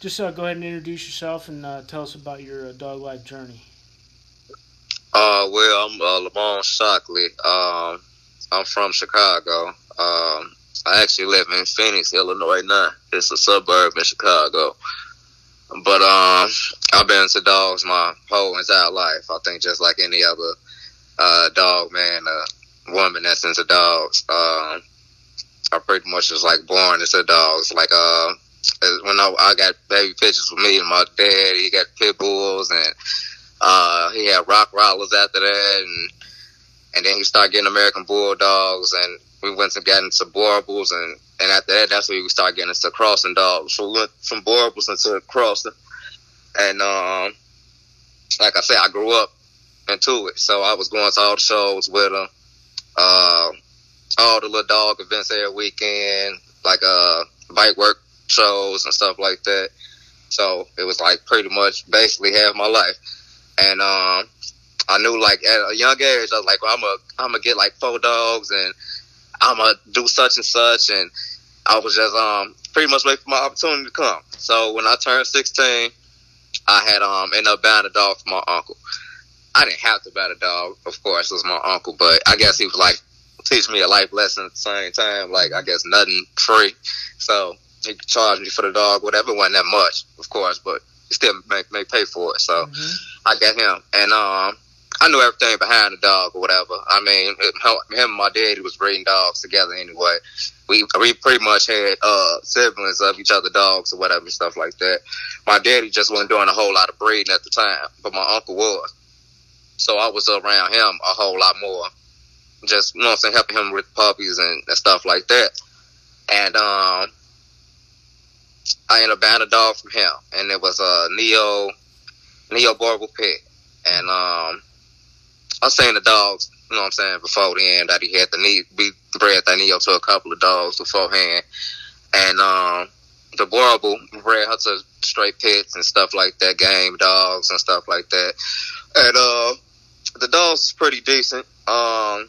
just uh, go ahead and introduce yourself and uh, tell us about your uh, dog life journey. Uh, well, I'm uh, Lamont Shockley. Um, I'm from Chicago. Um, I actually live in Phoenix, Illinois now. It's a suburb in Chicago. But um, I've been into dogs my whole entire life. I think just like any other uh, dog man, uh, woman that's into dogs. Um, I pretty much was like born into dogs. Like uh, when I, I got baby pictures with me and my dad, he got pit bulls and uh, he had Rottweilers after that, and and then he started getting American bulldogs, and we went to get into Boerboels, and and after that, that's when we started getting into crossing dogs. So we went from Boerboels into crossing, and um, like I said, I grew up into it, so I was going to all the shows with them, uh, all the little dog events every weekend, like uh, bite work shows and stuff like that. So it was like pretty much basically half my life. And um, I knew like at a young age, I was like, well, I'm gonna I'm get like four dogs and I'm gonna do such and such. And I was just um pretty much waiting for my opportunity to come. So when I turned 16, I had um ended up buying a dog for my uncle. I didn't have to buy the dog, of course, it was my uncle, but I guess he was like teach me a life lesson at the same time. Like I guess nothing free, so he charged me for the dog, whatever. It wasn't that much, of course, but he still make make pay for it. So mm-hmm. I got him, and um, I knew everything behind the dog or whatever. I mean, him and my daddy was breeding dogs together anyway. We we pretty much had uh, siblings of each other dogs or whatever stuff like that. My daddy just wasn't doing a whole lot of breeding at the time, but my uncle was. So I was around him a whole lot more. Just you know what I'm saying, helping him with puppies and, and stuff like that. And um I ended up buying a dog from him, and it was a Neo Neo Boerboel pit. And um, I seen the dogs, you know what I'm saying, before the end that he had the need we bred that Neo to a couple of dogs beforehand, and um, the Boerboel bred her to straight pits and stuff like that, game dogs and stuff like that. And uh, the dogs was pretty decent. Um,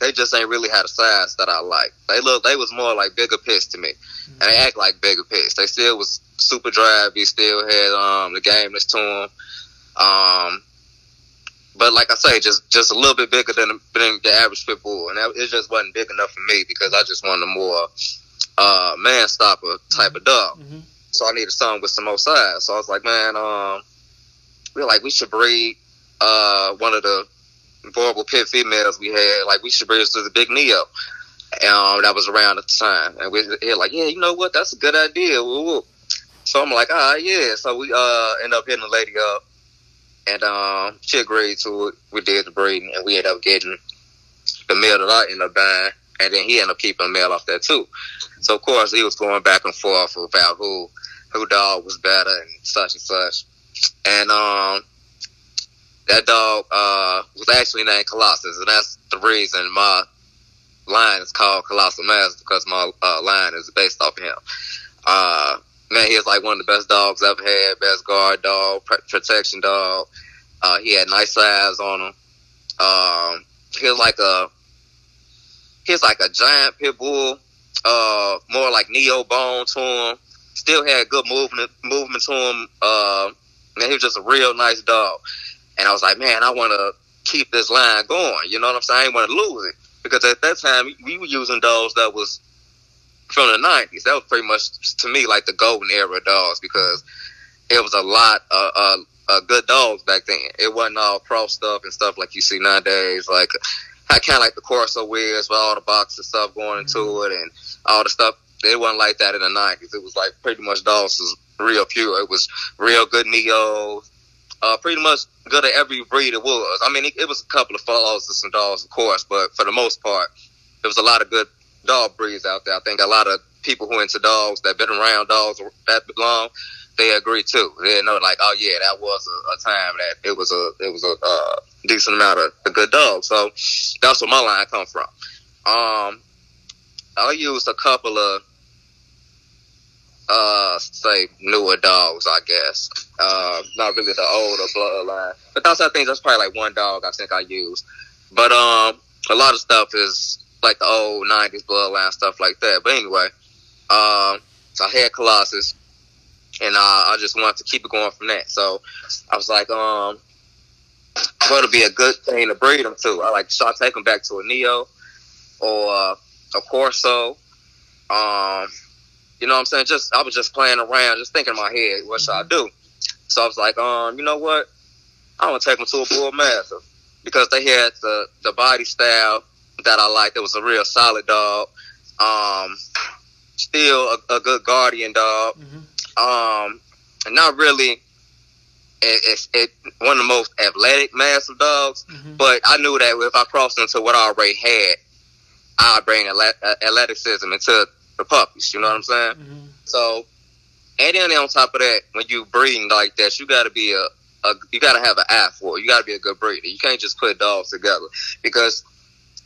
they just ain't really had a size that I like. They look, they was more like bigger pits to me, and they act like bigger pits. They still was super drive. drivey, still had um the gameness to them. Um, but like I say, just just a little bit bigger than, than the average pit bull, and that, it just wasn't big enough for me because I just wanted a more uh man stopper type of dog. Mm-hmm. So I needed something with some more size. So I was like, man, um, we are like we should breed uh one of the Boerboel pit females we had, like we should bring this to the big Neo. Um, that was around at the time, and we were like, yeah, you know what, that's a good idea. So I'm like, ah, yeah. So we uh end up hitting the lady up, and um, she agreed to it. We did the breeding, and we ended up getting the male that I ended up buying, and then he ended up keeping the male off that too. So of course he was going back and forth about who who dog was better and such and such, and um that dog uh, was actually named Colossus, and that's the reason my line is called Colossal Mass because my uh, line is based off him. Uh, man, he was like one of the best dogs I've had, best guard dog, protection dog. Uh, he had nice size on him. Um, he was like a he was like a giant pit bull, uh, more like neo bone to him. Still had good movement movement to him. Uh, man, he was just a real nice dog. And I was like, man, I want to keep this line going. You know what I'm saying? I want to lose it because at that time we were using dogs that was from the 90s. That was pretty much to me like the golden era of dogs because it was a lot of uh, uh, good dogs back then. It wasn't all pro stuff and stuff like you see nowadays. Like I kind of like the Corso wheels with all the boxes stuff going into mm-hmm. it and all the stuff. It wasn't like that in the 90s. It was like pretty much dogs was real pure. It was real good neos, uh, pretty much good at every breed it was. I mean, it, it was a couple of flaws with some dogs, of course, but for the most part, there was a lot of good dog breeds out there. I think a lot of people who into dogs that been around dogs that long, they agree too. They know like, oh yeah, that was a, a time that it was a it was a uh, decent amount of a good dog. So that's where my line come from. Um, I used a couple of uh say newer dogs, I guess. Uh, not really the older bloodline, but those are things. that's probably like one dog I think I use. But um, a lot of stuff is like the old '90s bloodline stuff like that. But anyway, um, so I had Colossus, and uh, I just wanted to keep it going from that. So I was like, um, what would be a good thing to breed them to? I like, should I take them back to a Neo or uh, a Corso? Um, you know what I'm saying? Just I was just playing around, just thinking in my head, what should I do? So I was like, um, you know what? I'm gonna take them to a bull mastiff because they had the the body style that I liked. It was a real solid dog. Um, still a, a good guardian dog. Mm-hmm. Um, not really. It's it, it, one of the most athletic massive dogs, mm-hmm. but I knew that if I crossed into what I already had, I'd bring athleticism into the puppies. You know what I'm saying? Mm-hmm. So, and then on top of that, when you breeding like that, you got to be a, a you got to have an eye for it. You got to be a good breeder. You can't just put dogs together because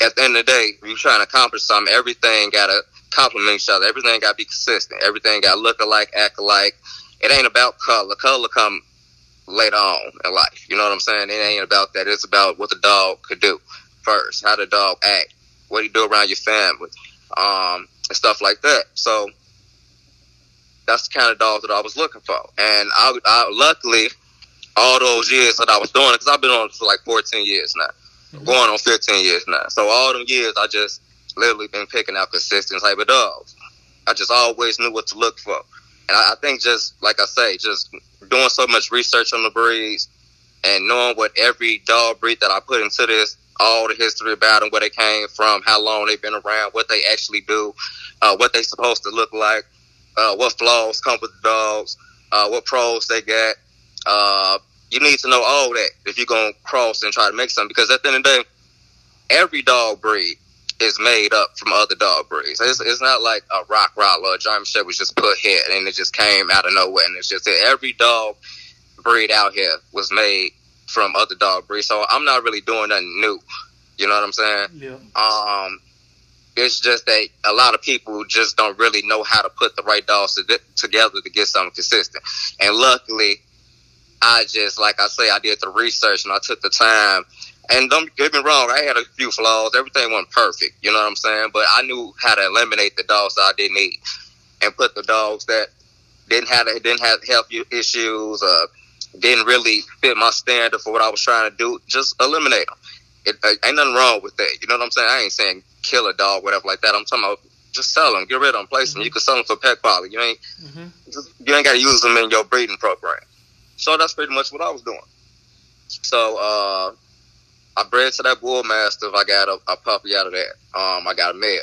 at the end of the day, you're trying to accomplish something. Everything got to complement each other. Everything got to be consistent. Everything got to look alike, act alike. It ain't about color. Color come later on in life. You know what I'm saying? It ain't about that. It's about what the dog could do first. How the dog act. What he do around your family. Um, and stuff like that. So that's the kind of dog that I was looking for. And I, I luckily, all those years that I was doing it, because I've been on it for like 14 years now, mm-hmm. going on 15 years now. So all them years, I just literally been picking out consistent type of dogs. I just always knew what to look for. And I, I think just, like I say, just doing so much research on the breeds and knowing what every dog breed that I put into this all the history about them, where they came from, how long they've been around, what they actually do, uh, what they supposed to look like, uh, what flaws come with the dogs, uh, what pros they got. Uh, you need to know all that if you're gonna cross and try to make something. Because at the end of the day, every dog breed is made up from other dog breeds. It's, it's not like a Rottweiler or a German Shepherd was just put here and it just came out of nowhere. And it's just that every dog breed out here was made from other dog breeds. So I'm not really doing nothing new. You know what I'm saying? Yeah. Um, it's just that a lot of people just don't really know how to put the right dogs to, together to get something consistent. And luckily, I just, like I say, I did the research and I took the time. And don't get me wrong, I had a few flaws. Everything wasn't perfect. You know what I'm saying? But I knew how to eliminate the dogs that I didn't need and put the dogs that didn't have didn't have health issues, uh, didn't really fit my standard for what I was trying to do, just eliminate them. It, uh, ain't nothing wrong with that. You know what I'm saying? I ain't saying kill a dog, whatever like that. I'm talking about just sell them, get rid of them, place them. Mm-hmm. You can sell them for pet quality. You ain't mm-hmm. just, you ain't got to use them in your breeding program. So that's pretty much what I was doing. So uh, I bred to that bull mastiff. I got a, a, puppy out of that. Um, I got a male,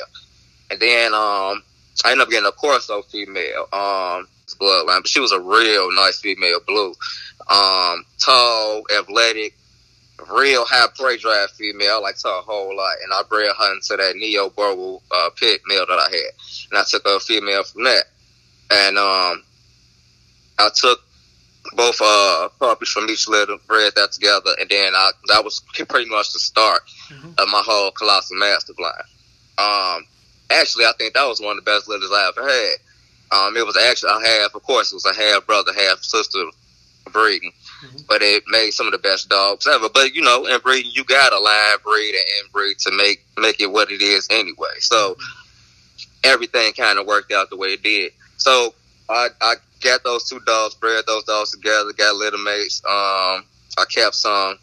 and then um, I ended up getting a Corso female. Um, bloodline, but she was a real nice female, blue um, tall, athletic, real high prey drive female. I like her a whole lot. And I bred her into that Neo Boerboel uh, pit male that I had. And I took a female from that. And um, I took both uh, puppies from each litter, bred that together, and then I, that was pretty much the start mm-hmm. of my whole Colossal Mastiff line. Um, actually, I think that was one of the best litters I ever had. Um, it was actually a half, of course, it was a half brother, half sister breeding. Mm-hmm. But it made some of the best dogs ever. But you know, in breeding, you got a live breed and inbreed to make make it what it is anyway. So everything kind of worked out the way it did. So I, I got those two dogs, bred those dogs together, got litter mates. Um, I kept some.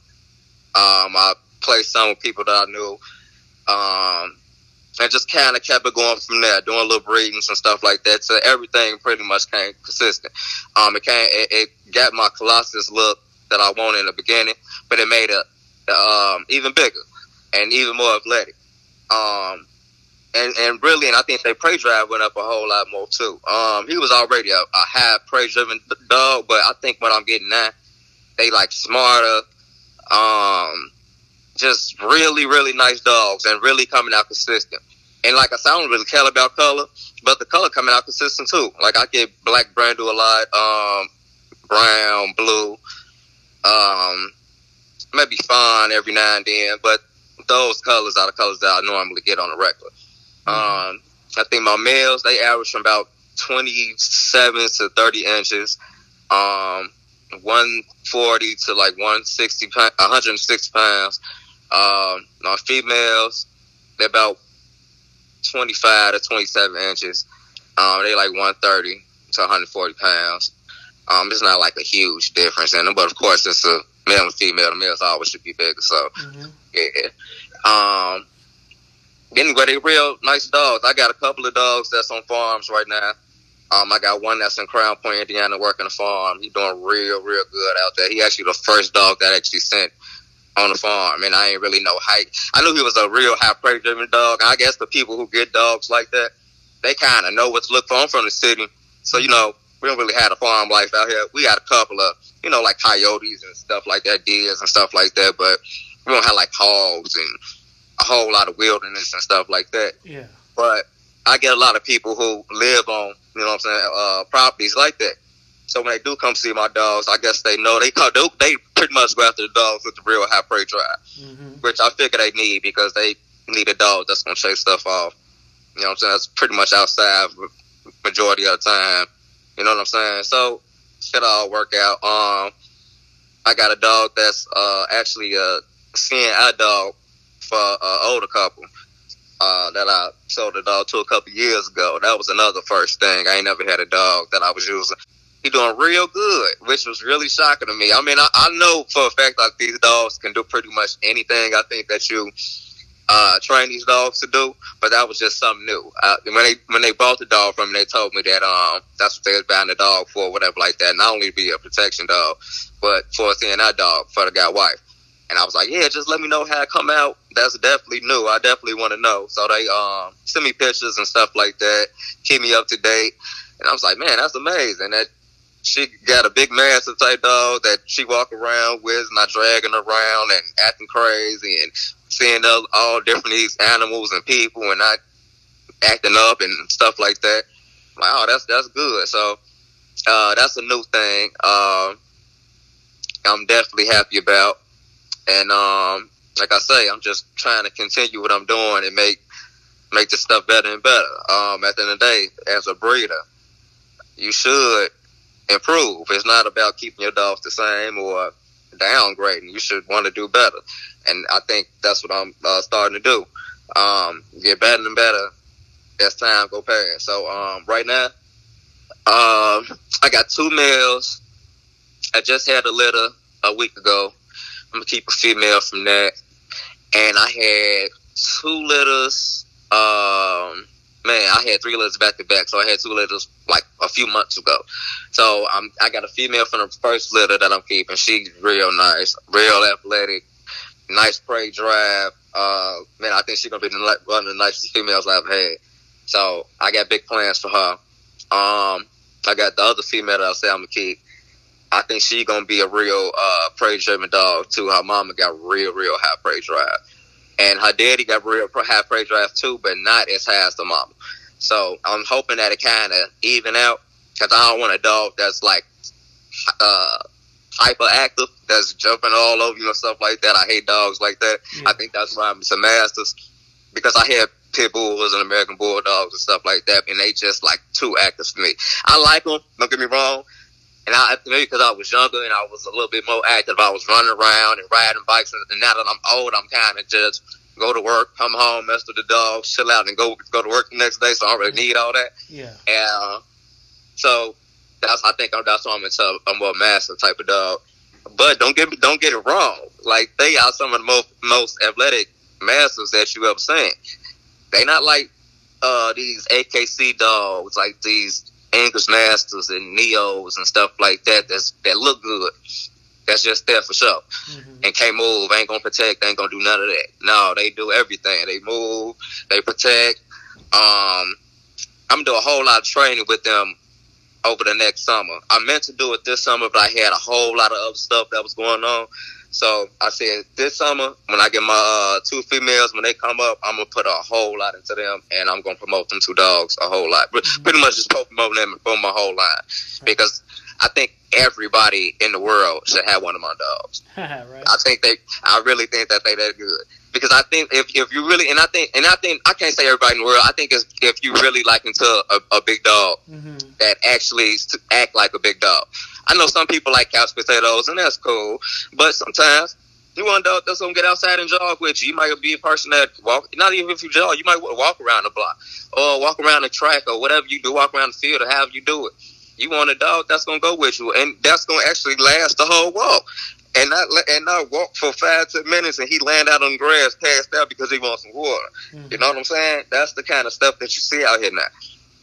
Um, I placed some with people that I knew. Um, and just kind of kept it going from there, doing little breedings and stuff like that. So everything pretty much came consistent. Um, it came, it, it got my Colossus look that I wanted in the beginning, but it made it um, even bigger and even more athletic. Um, and, and really, and I think their prey drive went up a whole lot more too. Um, he was already a, a high prey driven dog, but I think what I'm getting now, they like smarter, um, just really, really nice dogs and really coming out consistent. And like I said, I don't really care about color, but the color coming out consistent too. Like I get black brand a lot, um, brown, blue, um, maybe fawn every now and then, but those colors are the colors that I normally get on a regular. Um, I think my males they average from about twenty seven to thirty inches. Um, 140 to like 160, 160 pounds. Um, my females, they're about 25 to 27 inches. Um, they like 130 to 140 pounds. Um, it's not like a huge difference in them, but of course, it's a male and female. The males always should be bigger. So, mm-hmm. yeah. Um, anyway, they real nice dogs. I got a couple of dogs that's on farms right now. Um, I got one that's in Crown Point, Indiana, working a farm. He's doing real, real good out there. He actually the first dog that actually sent on the farm, and I ain't really know height. I knew he was a real high prey driven dog. I guess the people who get dogs like that, they kind of know what to look for. I'm from the city, so you know we don't really have a farm life out here. We got a couple of you know like coyotes and stuff like that, deers and stuff like that, but we don't have like hogs and a whole lot of wilderness and stuff like that. Yeah. But I get a lot of people who live on you know what I'm saying uh, properties like that. So when they do come see my dogs, I guess they know they come, they, they pretty much go after the dogs with the real high prey drive, mm-hmm. which I figure they need because they need a dog that's gonna chase stuff off. You know what I'm saying? That's pretty much outside majority of the time. You know what I'm saying? So it all work out. Um, I got a dog that's uh actually a eye dog for an older couple. Uh, that I sold a dog to a couple years ago. That was another first thing. I ain't never had a dog that I was using he doing real good, which was really shocking to me. I mean, I, I know for a fact that these dogs can do pretty much anything. I think that you uh, train these dogs to do, but that was just something new. Uh, when they when they bought the dog from me, they told me that um that's what they was buying the dog for, whatever like that. Not only to be a protection dog, but for a seeing that dog for the guy wife. And I was like, yeah, just let me know how it come out. That's definitely new. I definitely want to know. So they um send me pictures and stuff like that, keep me up to date. And I was like, man, that's amazing. That she got a big massive type dog that she walk around with, not dragging around and acting crazy and seeing all, different these animals and people and not acting up and stuff like that. Wow, that's that's good. So uh, that's a new thing. Uh, I'm definitely happy about, and um, like I say, I'm just trying to continue what I'm doing and make make the stuff better and better. Um, at the end of the day, as a breeder, you should improve. It's not about keeping your dogs the same or downgrading. You should want to do better, and I think that's what I'm uh, starting to do. Um, get better and better as time go past. So um, right now, um, I got two males. I just had a litter a week ago. I'm gonna keep a female from that, and I had two litters. Um, man, I had three litters back to back, so I had two litters like a few months ago. So um, I got a female from the first litter that I'm keeping. She's real nice, real athletic, nice prey drive. Uh, man, I think she's gonna be one of the nicest females I've had. So I got big plans for her. Um, I got the other female that I say I'm gonna keep. I think she's gonna be a real uh, prey driven dog too. Her mama got real, real high prey drive. And her daddy got real high prey drive too, but not as high as the mama. So I'm hoping that it kind of even out because I don't want a dog that's like uh, hyperactive, that's jumping all over you and stuff like that. I hate dogs like that. Yeah. I think that's why I'm some masters because I had pit bulls and American bulldogs and stuff like that, and they just like too active for me. I like them. Don't get me wrong. And I maybe because I was younger and I was a little bit more active, I was running around and riding bikes. And now that I'm old, I'm kind of just go to work, come home, mess with the dog, chill out, and go go to work the next day. So I don't really need all that. Yeah. And uh, so that's I think I'm, that's why I'm into a more massive type of dog. But don't get me don't get it wrong. Like they are some of the most most athletic mastiffs that you ever seen. They not like uh, these AKC dogs, like these English Masters and Neos and stuff like that. That's that look good. That's just there for sure. Mm-hmm. And can't move, ain't gonna protect, ain't gonna do none of that. No, they do everything. They move, they protect. Um, I'm gonna do a whole lot of training with them over the next summer. I meant to do it this summer, but I had a whole lot of other stuff that was going on. So I said this summer, when I get my uh, two females, when they come up, I'm gonna put a whole lot into them, and I'm gonna promote them two dogs a whole lot. Mm-hmm. pretty much just promote them for my whole line because I think everybody in the world should have one of my dogs. right. I think they, I really think that they that good because I think if if you really and I think and I think I can't say everybody in the world. I think if you really like into a, a big dog mm-hmm. that actually act like a big dog. I know some people like couch potatoes, and that's cool. But sometimes you want a dog that's gonna get outside and jog with you. You might be a person that walk. Not even if you jog, you might walk around the block or walk around the track or whatever you do. Walk around the field or however you do it. You want a dog that's gonna go with you, and that's gonna actually last the whole walk. And not and not walk for five ten minutes, and he land out on the grass, passed out because he wants some water. Mm-hmm. You know what I'm saying? That's the kind of stuff that you see out here now,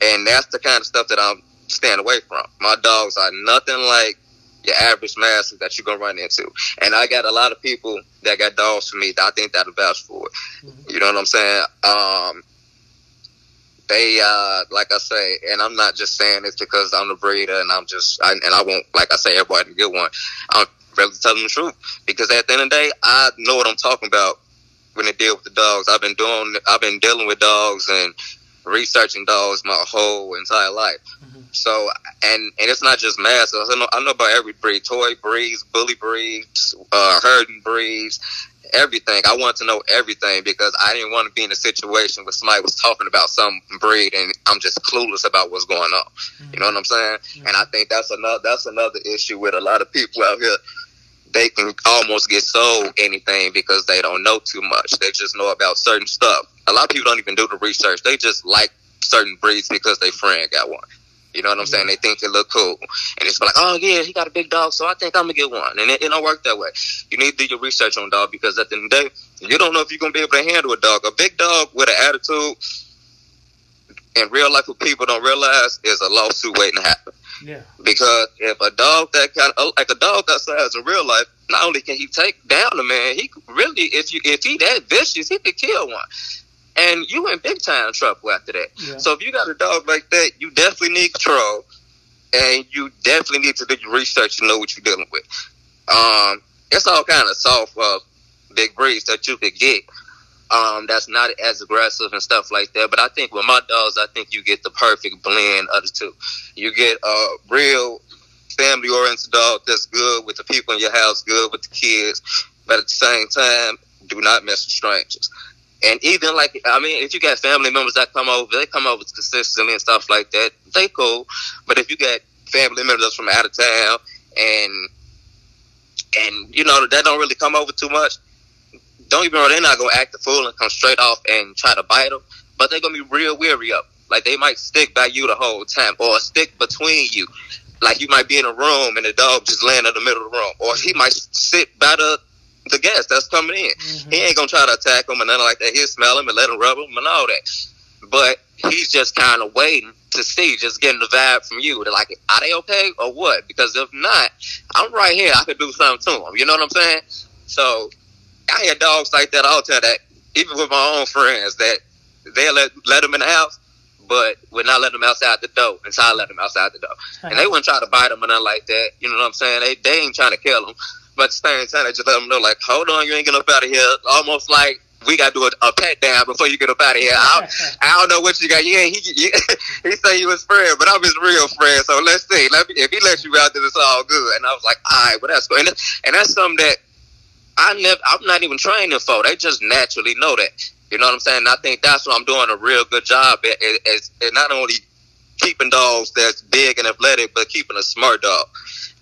and that's the kind of stuff that I'm staying away from. My dogs are nothing like your average masses that you're gonna run into. And I got a lot of people that got dogs for me that I think that'll vouch for it. Mm-hmm. You know what I'm saying? Um, they uh, like I say, and I'm not just saying this because I'm the breeder and I'm just I, and I won't like I say everybody get one. I'm really telling the truth because at the end of the day, I know what I'm talking about when they deal with the dogs. I've been doing I've been dealing with dogs and researching dogs my whole entire life. Mm-hmm. So, and and it's not just masses. I know I know about every breed: toy breeds, bully breeds, uh, herding breeds, everything. I want to know everything because I didn't want to be in a situation where somebody was talking about some breed and I'm just clueless about what's going on. Mm-hmm. You know what I'm saying? Mm-hmm. And I think that's another that's another issue with a lot of people out here. They can almost get sold anything because they don't know too much. They just know about certain stuff. A lot of people don't even do the research. They just like certain breeds because their friend got one. You know what I'm saying? They think it look cool, and it's like, oh yeah, he got a big dog, so I think I'm gonna get one. And it, it don't work that way. You need to do your research on dog because at the end of the day, you don't know if you're gonna be able to handle a dog. A big dog with an attitude in real life, what people don't realize is a lawsuit waiting to happen. Yeah. Because if a dog that kind of like a dog that size in real life, not only can he take down a man, he really if you if he that vicious, he could kill one and you in big time trouble after that. Yeah. So if you got a dog like that, you definitely need control, and you definitely need to do your research and know what you're dealing with. Um, it's all kind of soft, uh, big breeds that you could get. Um, that's not as aggressive and stuff like that. But I think with my dogs, I think you get the perfect blend of the two. You get a real family oriented dog that's good with the people in your house, good with the kids, but at the same time, do not mess with strangers. And even like, I mean, if you got family members that come over, they come over consistently and stuff like that, they cool. But if you got family members from out of town and, and, you know, that don't really come over too much, don't even know they're not going to act the fool and come straight off and try to bite them, but they're going to be real weary up. Like they might stick by you the whole time or stick between you. Like you might be in a room and the dog just land in the middle of the room. Or he might sit by the the guest that's coming in. Mm-hmm. He ain't gonna try to attack him and nothing like that. He'll smell him and let him rub him and all that. But he's just kind of waiting to see, just getting the vibe from you. They're like, are they okay or what? Because if not, I'm right here. I could do something to them. You know what I'm saying? So I had dogs like that all the time. That even with my own friends, that they let let them in the house, but we're not letting them outside the door until I let them outside the door. And they uh-huh. wouldn't try to bite them or nothing like that. You know what I'm saying? They they ain't trying to kill them. But at the same time, they just let them know, like, hold on, you ain't getting up out of here. Almost like we got to do a, a pat down before you get up out of here. I, I don't know what you got. Yeah, he he, he say you his friend, but I'm his real friend. So let's see. Let me, if he lets you out, then it's all good. And I was like, all right, well that's good. And, and that's something that I never. I'm not even training for. They just naturally know that. You know what I'm saying? I think that's what I'm doing a real good job at. Is, is not only keeping dogs that's big and athletic, but keeping a smart dog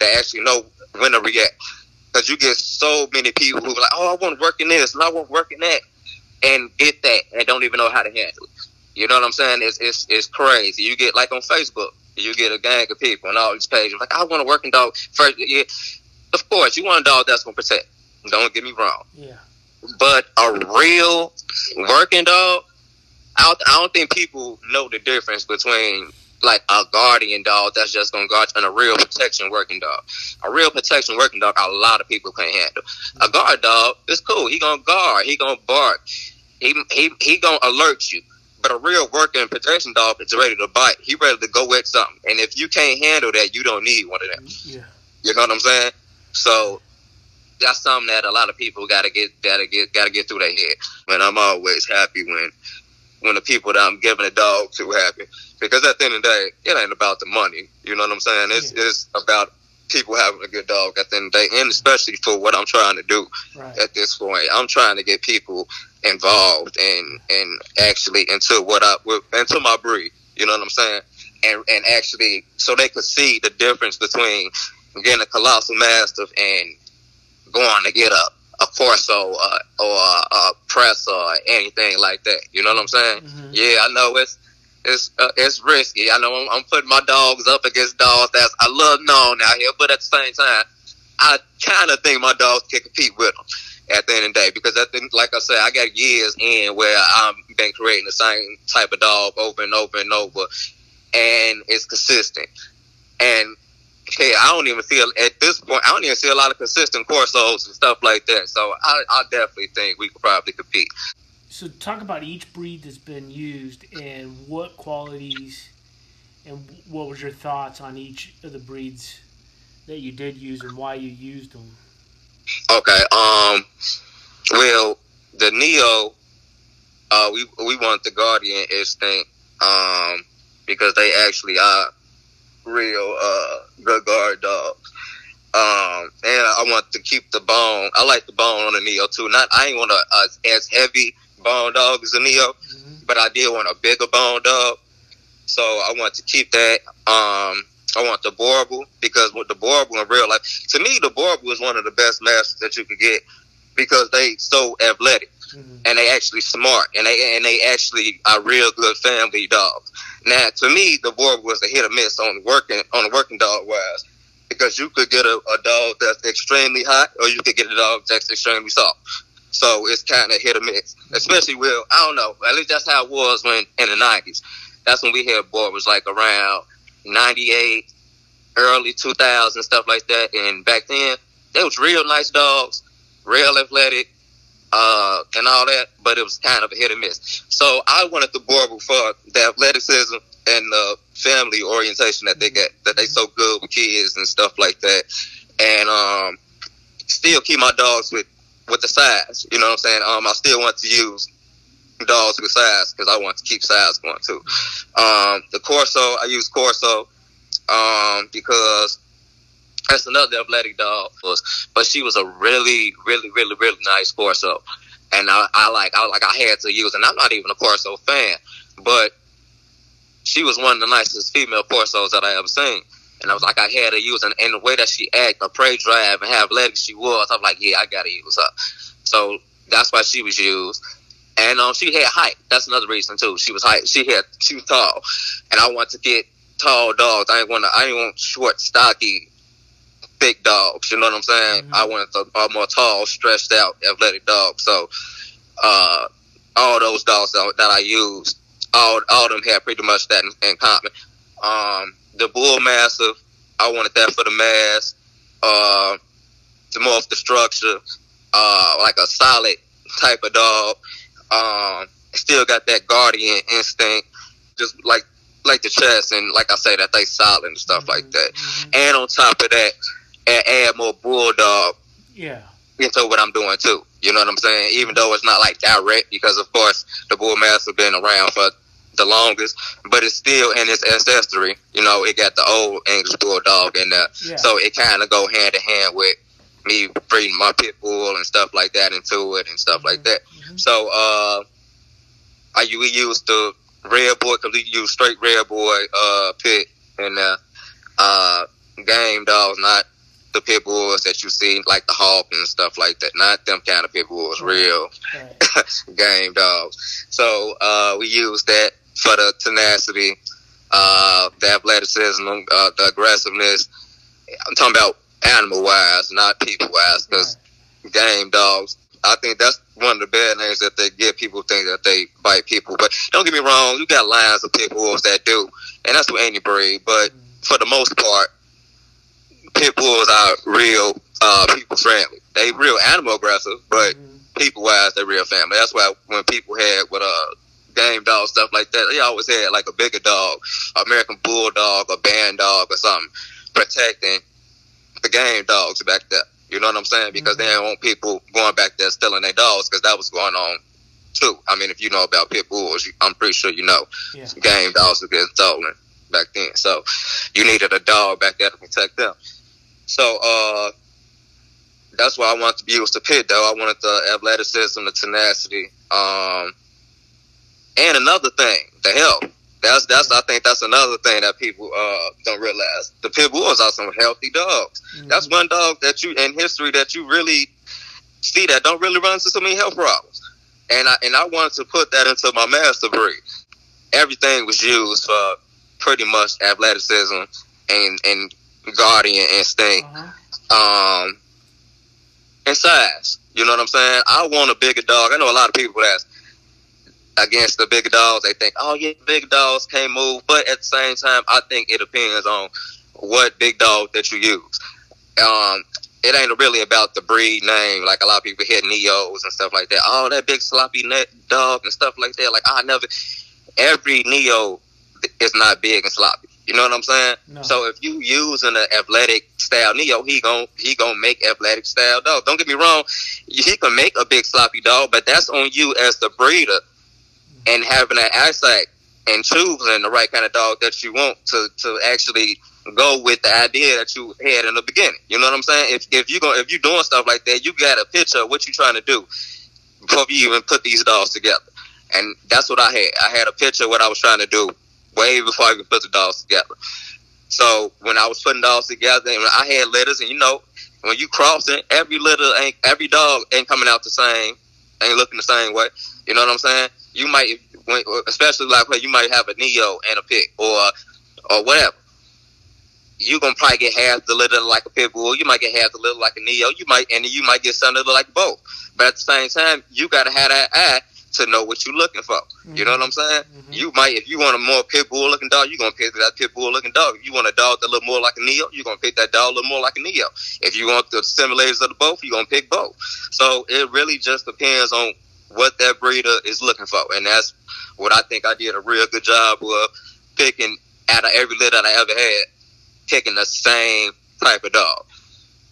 that actually know when to react. Because you get so many people who are like, oh, I want to work in this and I want to work in that, and get that and don't even know how to handle it. You know what I'm saying? It's it's it's crazy. You get like on Facebook, you get a gang of people and all these pages like, I want a working dog. First, yeah, of course, you want a dog that's gonna protect. Don't get me wrong. Yeah. But a real working dog, I don't, I don't think people know the difference between like a guardian dog that's just gonna guard and a real protection working dog. A real protection working dog, a lot of people can't handle. A guard dog is cool. He gonna guard. He gonna bark. He he he gonna alert you. But a real working protection dog is ready to bite. He ready to go at something. And if you can't handle that, you don't need one of them. Yeah. You know what I'm saying? So that's something that a lot of people gotta get gotta get gotta get through their head. And I'm always happy when when the people that I'm giving a dog to happy. Because at the end of the day, it ain't about the money. You know what I'm saying? It's yeah. it's about people having a good dog at the end of the day, and especially for what I'm trying to do right. at this point. I'm trying to get people involved and and actually into what I into my breed. You know what I'm saying? And and actually, so they could see the difference between getting a colossal mastiff and going to get a a Corso uh, or a, a Presa or anything like that. You know what I'm saying? Mm-hmm. Yeah, I know it's it's uh, it's risky. I know I'm, I'm, putting my dogs up against dogs that I love known out here, but at the same time, I kind of think my dogs can compete with them at the end of the day because I think, like I said, I got years in where I've been creating the same type of dog over and over and over, and it's consistent. And hey, I don't even see at this point. I don't even see a lot of consistent corsos and stuff like that. So I, I definitely think we could probably compete. So talk about each breed that's been used and what qualities and what was your thoughts on each of the breeds that you did use and why you used them. Okay. Um. Well, the Neo, uh, we we want the Guardian instinct, um, because they actually are real uh good guard dogs. Um, and I want to keep the bone. I like the bone on the Neo too. Not I ain't want a, a as heavy bone dog as a Neo, mm-hmm. but I did want a bigger bone dog. So I want to keep that. Um, I want the Boerboel because with the Boerboel in real life, to me, the Boerboel is one of the best masks that you could get because they so athletic mm-hmm. and they actually smart and they and they actually are real good family dogs. Now, to me, the Boerboel was a hit or miss on working on the working dog wise because you could get a, a dog that's extremely hot or you could get a dog that's extremely soft. So it's kind of hit or miss, especially with I don't know. At least that's how it was when in the nineties. That's when we had boy was like around ninety eight, early two thousand stuff like that. And back then, they was real nice dogs, real athletic, uh, and all that. But it was kind of a hit or miss. So I wanted the Boerboel for the athleticism and the family orientation that they get, that they so good with kids and stuff like that. And um, still keep my dogs with with the size. You know what I'm saying? Um, I still want to use dogs with size because I want to keep size going too. Um, the Corso, I use Corso um, because that's another athletic dog, but she was a really, really, really, really nice Corso, and I, I like, I like, I had to use, and I'm not even a Corso fan, but she was one of the nicest female Corsos that I ever seen. And I was like, I had to use, and, and the way that she act, the prey drive, and how athletic she was, I'm like, yeah, I gotta use her. So that's why she was used. And um, she had height. That's another reason too. She was height. She had she was tall, and I want to get tall dogs. I didn't want to. I didn't want short, stocky, big dogs. You know what I'm saying? Mm-hmm. I wanted a, a, more tall, stretched out, athletic dog. So, uh, all those dogs that, that I used, all all of them had pretty much that in, in common. Um, the bull mastiff. I wanted that for the mass. Uh, to morph the structure, uh, like a solid type of dog. Um, still got that guardian instinct, just like like the chest, and like I say, that they solid and stuff mm-hmm. like that. Mm-hmm. And on top of that, add, add more bulldog. Yeah. Into what I'm doing too. You know what I'm saying? Even though it's not like direct, because of course the bull have been around for the longest, but it's still in its ancestry. You know, it got the old English bulldog in there, yeah. so it kind of go hand in hand with me breeding my pit bull and stuff like that into it and stuff like that. Mm-hmm. So, uh, I we used the red boy because we use straight red boy uh pit and uh, uh game dogs, not the pit bulls that you see like the hawk and stuff like that. Not them kind of pit bulls, real right. game dogs. So uh, we use that for the tenacity, uh, the athleticism, uh, the aggressiveness. I'm talking about animal wise, not people wise, because right. game dogs. I think that's one of the bad names that they give people think that they bite people. But don't get me wrong, you got lines of pit bulls that do, and that's with any breed. But mm-hmm. for the most part, pit bulls are real uh, people friendly. They real animal aggressive, but mm-hmm. people wise, they're real family. That's why when people had with a uh, game dog stuff like that. They always had like a bigger dog, American bulldog, a band dog, or something, protecting the game dogs back there. You know what I'm saying? Because mm-hmm. they didn't want people going back there stealing their dogs because that was going on too. I mean, if you know about pit bulls, I'm pretty sure you know yeah. game dogs were getting stolen back then. So you needed a dog back there to protect them. So uh, that's why I wanted to be used to pit though. I wanted the athleticism, the tenacity. Um, and another thing, the health. That's that's I think that's another thing that people uh, don't realize. The pit bulls are some healthy dogs. Mm-hmm. That's one dog that you in history that you really see that don't really run into so many health problems. And I and I wanted to put that into my master breed. everything was used for pretty much athleticism and and guardian instinct, uh-huh. um, and size. You know what I'm saying? I want a bigger dog. I know a lot of people that against the bigger dogs, they think, oh yeah, big dogs can't move. But at the same time, I think it depends on what big dog that you use. Um, it ain't really about the breed name. Like a lot of people hit neos and stuff like that. Oh, that big sloppy neck dog and stuff like that. Like I never. Every neo is not big and sloppy. You know what I'm saying? No. So if you using an athletic style neo, he gon' he gonna make athletic style dog. Don't get me wrong, he can make a big sloppy dog, but that's on you as the breeder and having that eyesight and choosing the right kind of dog that you want to to actually go with the idea that you had in the beginning. You know what I'm saying? If if you go if you doing stuff like that, you got a picture of what you're trying to do before you even put these dogs together. And that's what I had. I had a picture of what I was trying to do way before I could put the dogs together. So when I was putting dogs together, and I had litters, and you know, when you crossing, every litter ain't every dog ain't coming out the same, ain't looking the same way. You know what I'm saying? You might, especially like when you might have a neo and a pit or or whatever you're gonna probably get half the litter like a pit bull. You might get half the litter like a neo. You might, and you might get some of like both. But at the same time, you gotta have that eye to know what you're looking for. Mm-hmm. You know what I'm saying? Mm-hmm. You might, if you want a more pit bull looking dog, you're gonna pick that pit bull looking dog. If you want a dog that look more like a neo, you're gonna pick that dog a little more like a neo. If you want the simulators of the both, you're gonna pick both. So it really just depends on what that breeder is looking for, and that's what I think I did a real good job of picking out of every litter that I ever had picking the same type of dog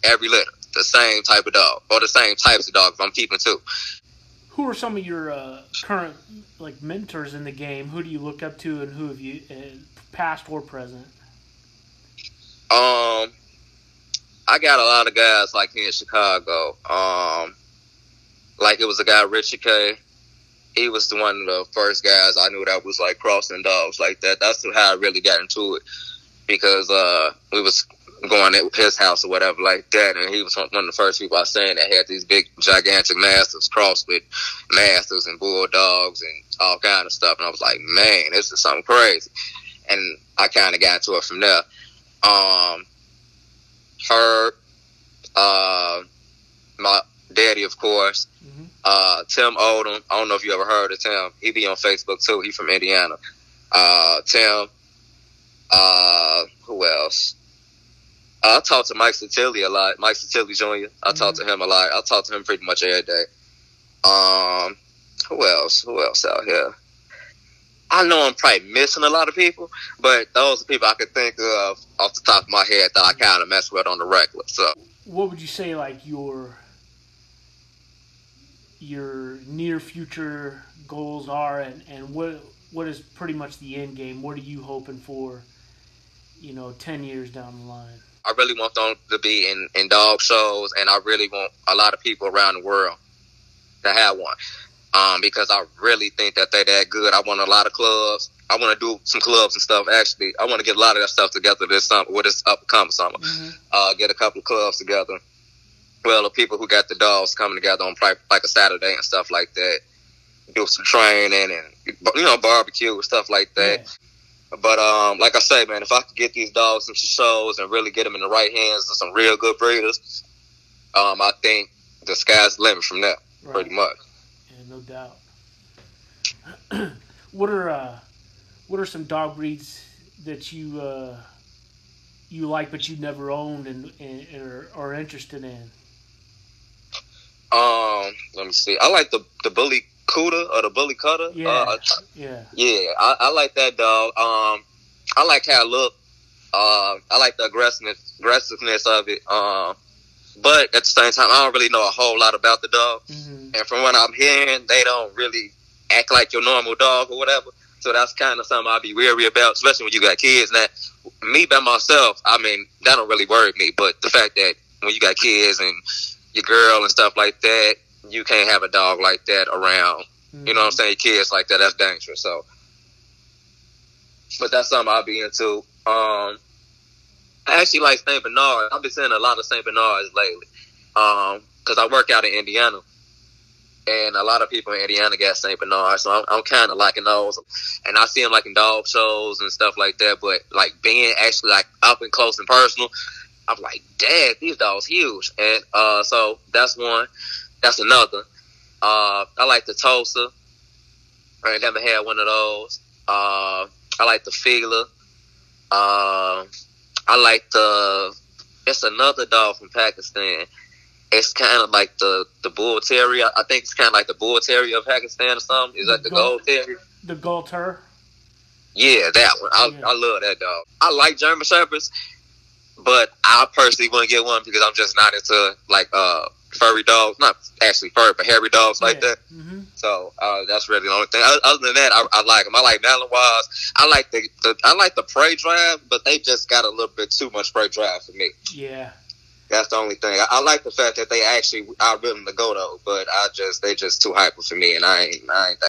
every litter, the same type of dog or the same types of dogs. I'm keeping two. Who are some of your uh, current like mentors in the game? Who do you look up to, and who have you, past or present? Um, I got a lot of guys like here in Chicago. Um, like it was a guy Richard K. He was the one of the first guys I knew that was like crossing dogs like that. That's how I really got into it because uh, we was going at his house or whatever like that, and he was one of the first people I seen that had these big gigantic mastiffs crossed with mastiffs and bulldogs and all kind of stuff, and I was like, man, this is something crazy, and I kind of got into it from there. Um, her, uh, my daddy, of course. Mm-hmm. Uh, Tim Oldham. I don't know if you ever heard of Tim. He be on Facebook too. He from Indiana. Uh, Tim, uh, who else? I talk to Mike Satilli a lot. Mike Satilli Jr. I mm-hmm. talk to him a lot. I talk to him pretty much every day. Um, who else? Who else out here? I know I'm probably missing a lot of people, but those are people I could think of off the top of my head that I kind of mess with on the regular. So, what would you say like your your near future goals are, and and what what is pretty much the end game? What are you hoping for? you know, 10 years down the line? I really want them to be in, in dog shows, and I really want a lot of people around the world to have one. Um, because I really think that they're that good. I want a lot of clubs. I want to do some clubs and stuff. Actually, I want to get a lot of that stuff together this summer, with this upcoming summer. Mm-hmm. Uh, get a couple of clubs together. Well, the people who got the dogs coming together on like a Saturday and stuff like that. Do some training and you know barbecue and stuff like that. Yeah. But um, like I say, man, if I could get these dogs some shows and really get them in the right hands of some real good breeders, um, I think the sky's the limit from there, right. pretty much. Yeah, no doubt. what are uh, what are some dog breeds that you uh, you like but you've never owned and, and are, are interested in? Um, let me see. I like the the bully Kutta or the Bully Kutta. Yeah, uh, yeah, yeah. I, I, like that dog. Um, I like how it look. Uh, I like the aggressiveness, aggressiveness of it. Um, but at the same time, I don't really know a whole lot about the dog. Mm-hmm. And from what I'm hearing, they don't really act like your normal dog or whatever. So that's kind of something I'll be wary about, especially when you got kids. Now, me by myself, I mean, that don't really worry me. But the fact that when you got kids and your girl and stuff like that, you can't have a dog like that around. Mm-hmm. You know what I'm mm-hmm. saying? Kids like that, that's dangerous. So, but that's something I'll be into. Um, I actually like Saint Bernard. I've been seeing a lot of Saint Bernards lately. Um, cause I work out in Indiana, and a lot of people in Indiana got Saint Bernard, so I'm, I'm kind of liking those. And I see them like in dog shows and stuff like that. But like being actually like up and close and personal, I'm like, dang, these dogs huge. And uh, so that's one. That's another. Uh, I like the Tosa. I ain't never had one of those. Uh, I like the Figler. Uh, I like the. It's another dog from Pakistan. It's kind of like the the bull terrier. I think it's kind of like the bull terrier of Pakistan or something. Is that the Gull terrier? The Gull terrier. Yeah, that one. I, Yeah. I love that dog. I like German shepherds, but I personally wouldn't get one because I'm just not into like uh furry dogs. Not actually furry, but hairy dogs like that. hmm So uh, that's really the only thing. Other than that, I, I like them. I like Malinois. I like the, the I like the prey drive, but they just got a little bit too much prey drive for me. Yeah. That's the only thing. I, I like the fact that they actually are willing to go though, but I just they just too hyper for me, and I ain't I ain't that